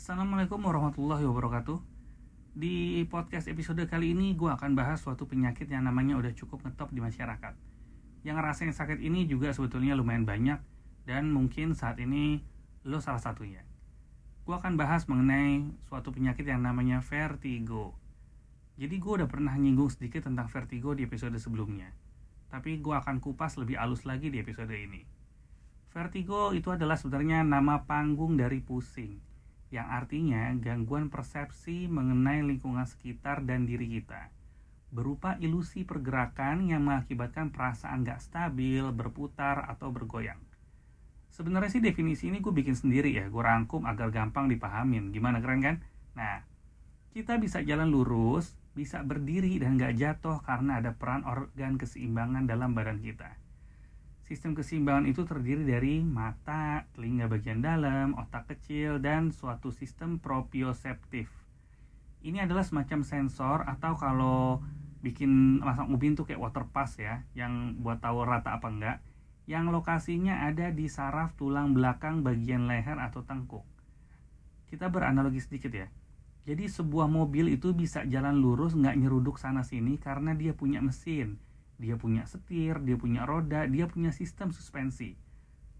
Assalamualaikum warahmatullahi wabarakatuh. Di podcast episode kali ini gue akan bahas suatu penyakit yang namanya udah cukup ngetop di masyarakat. Yang ngerasain sakit ini juga sebetulnya lumayan banyak Dan mungkin saat ini lo salah satunya. Gue akan bahas mengenai suatu penyakit yang namanya vertigo. Jadi gue udah pernah nyinggung sedikit tentang vertigo di episode sebelumnya Tapi gue akan kupas lebih halus lagi di episode ini. Vertigo itu adalah sebenarnya nama panggung dari pusing, yang artinya gangguan persepsi mengenai lingkungan sekitar dan diri kita, berupa ilusi pergerakan yang mengakibatkan perasaan gak stabil, berputar, atau bergoyang. Sebenarnya sih definisi ini gue bikin sendiri ya, gue rangkum agar gampang dipahamin. Gimana keren kan? Nah, kita bisa jalan lurus, bisa berdiri dan gak jatuh karena ada peran organ keseimbangan dalam badan kita Sistem keseimbangan itu terdiri dari mata, telinga bagian dalam, otak kecil, dan suatu sistem proprioseptif. Ini adalah semacam sensor atau kalau bikin masang ubin tuh kayak water pass ya, yang buat tahu rata apa enggak, yang lokasinya ada di saraf tulang belakang bagian leher atau tengkuk. Kita beranalogi sedikit ya. Jadi sebuah mobil itu bisa jalan lurus nggak nyeruduk sana sini karena dia punya mesin dia punya setir, dia punya roda, dia punya sistem suspensi.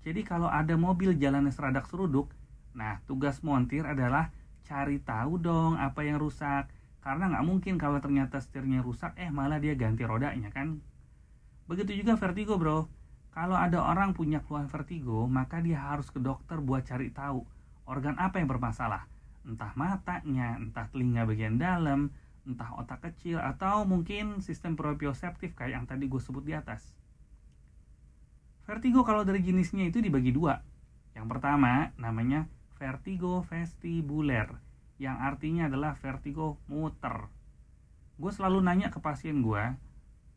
Jadi kalau ada mobil jalannya seradak seruduk, nah tugas montir adalah cari tahu dong apa yang rusak. Karena nggak mungkin kalau ternyata setirnya rusak, eh malah dia ganti rodanya kan. Begitu juga vertigo bro. Kalau ada orang punya keluhan vertigo, maka dia harus ke dokter buat cari tahu organ apa yang bermasalah. Entah matanya, entah telinga bagian dalam, entah otak kecil atau mungkin sistem proprioseptif kayak yang tadi gue sebut di atas. Vertigo kalau dari jenisnya itu dibagi dua. Yang pertama namanya vertigo vestibuler, yang artinya adalah vertigo muter. Gue selalu nanya ke pasien gue,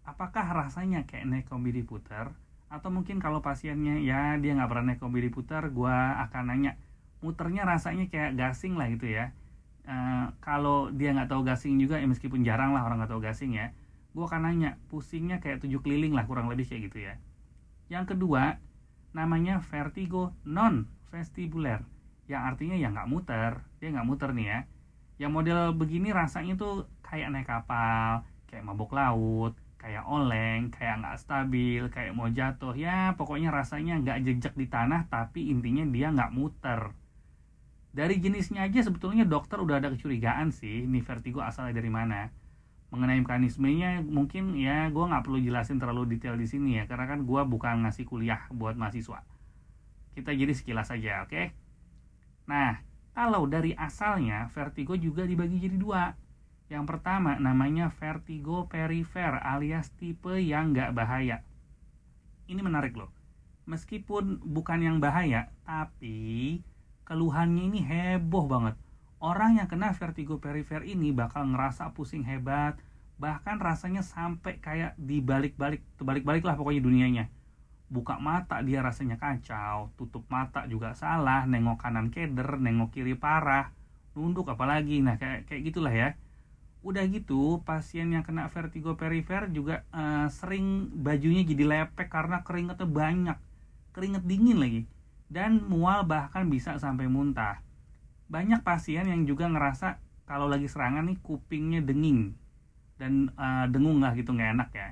apakah rasanya kayak naik kombi diputar? Atau mungkin kalau pasiennya ya dia nggak pernah naik kombi diputar, gue akan nanya, muternya rasanya kayak gasing lah gitu ya uh, kalau dia nggak tahu gasing juga ya meskipun jarang lah orang nggak tahu gasing ya gue akan nanya pusingnya kayak tujuh keliling lah kurang lebih kayak gitu ya. Yang kedua namanya vertigo non vestibuler yang artinya ya nggak muter dia nggak muter nih ya. Yang model begini rasanya tuh kayak naik kapal kayak mabuk laut kayak oleng kayak nggak stabil kayak mau jatuh. Ya pokoknya rasanya nggak jejak di tanah tapi intinya dia nggak muter dari jenisnya aja sebetulnya dokter udah ada kecurigaan sih ini vertigo asalnya dari mana. Mengenai mekanismenya mungkin ya gue nggak perlu jelasin terlalu detail di sini ya karena kan gue bukan ngasih kuliah buat mahasiswa. Kita jadi sekilas saja oke? Okay? nah kalau dari asalnya vertigo juga dibagi jadi dua. Yang pertama namanya vertigo perifer alias tipe yang nggak bahaya. Ini menarik loh. Meskipun bukan yang bahaya tapi keluhannya ini heboh banget. Orang yang kena vertigo perifer ini bakal ngerasa pusing hebat, bahkan rasanya sampai kayak dibalik-balik, terbalik-balik lah pokoknya dunianya. Buka mata dia rasanya kacau, tutup mata juga salah, nengok kanan keder, nengok kiri parah, nunduk apalagi, nah kayak kayak gitulah ya. Udah gitu, pasien yang kena vertigo perifer juga uh, sering bajunya jadi lepek karena keringetnya banyak, keringet dingin lagi dan mual bahkan bisa sampai muntah. Banyak pasien yang juga ngerasa kalau lagi serangan nih kupingnya denging dan uh, dengung lah gitu nggak enak ya.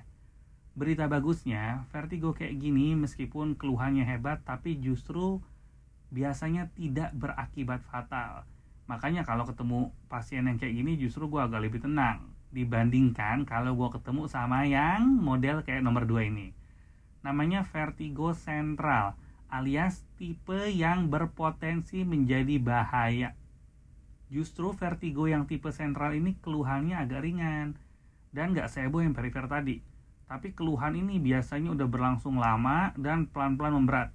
Berita bagusnya, vertigo kayak gini meskipun keluhannya hebat tapi justru biasanya tidak berakibat fatal. Makanya kalau ketemu pasien yang kayak gini justru gue agak lebih tenang dibandingkan kalau gue ketemu sama yang model kayak nomor 2 ini. Namanya vertigo sentral alias tipe yang berpotensi menjadi bahaya. Justru vertigo yang tipe sentral ini keluhannya agak ringan dan gak sebo yang perifer tadi. Tapi keluhan ini biasanya udah berlangsung lama dan pelan-pelan memberat.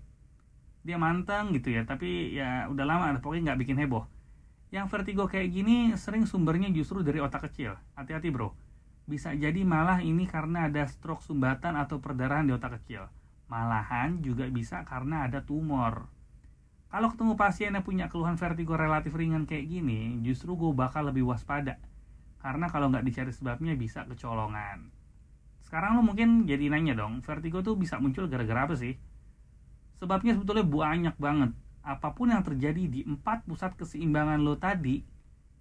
Dia manteng gitu ya, tapi ya udah lama, pokoknya nggak bikin heboh. Yang vertigo kayak gini sering sumbernya justru dari otak kecil. Hati-hati bro. Bisa jadi malah ini karena ada stroke sumbatan atau perdarahan di otak kecil Malahan juga bisa karena ada tumor. Kalau ketemu pasien yang punya keluhan vertigo relatif ringan kayak gini, justru gue bakal lebih waspada. Karena kalau nggak dicari sebabnya bisa kecolongan. Sekarang lo mungkin jadi nanya dong, vertigo tuh bisa muncul gara-gara apa sih? Sebabnya sebetulnya banyak banget. apa pun yang terjadi di empat pusat keseimbangan lo tadi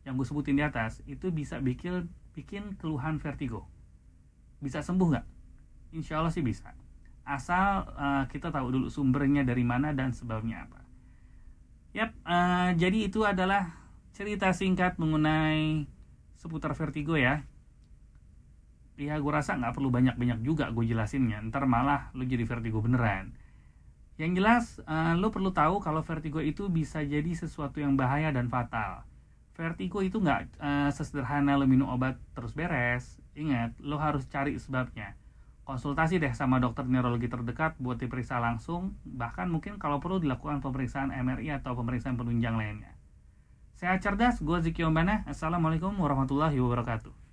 yang gue sebutin di atas itu bisa bikin bikin keluhan vertigo bisa sembuh nggak insya Allah sih bisa asal uh, kita tahu dulu sumbernya dari mana dan sebabnya apa. Yap uh, jadi itu adalah cerita singkat mengenai seputar vertigo ya. Ya gue rasa nggak perlu banyak-banyak juga gue jelasinnya. Ntar malah lo jadi vertigo beneran. Yang jelas uh, lo perlu tahu kalau vertigo itu bisa jadi sesuatu yang bahaya dan fatal. Vertigo itu nggak uh, sesederhana lo minum obat terus beres. Ingat lo harus cari sebabnya konsultasi deh sama dokter neurologi terdekat buat diperiksa langsung bahkan mungkin kalau perlu dilakukan pemeriksaan MRI atau pemeriksaan penunjang lainnya. Saya cerdas gue Ziki Ombana assalamualaikum warahmatullahi wabarakatuh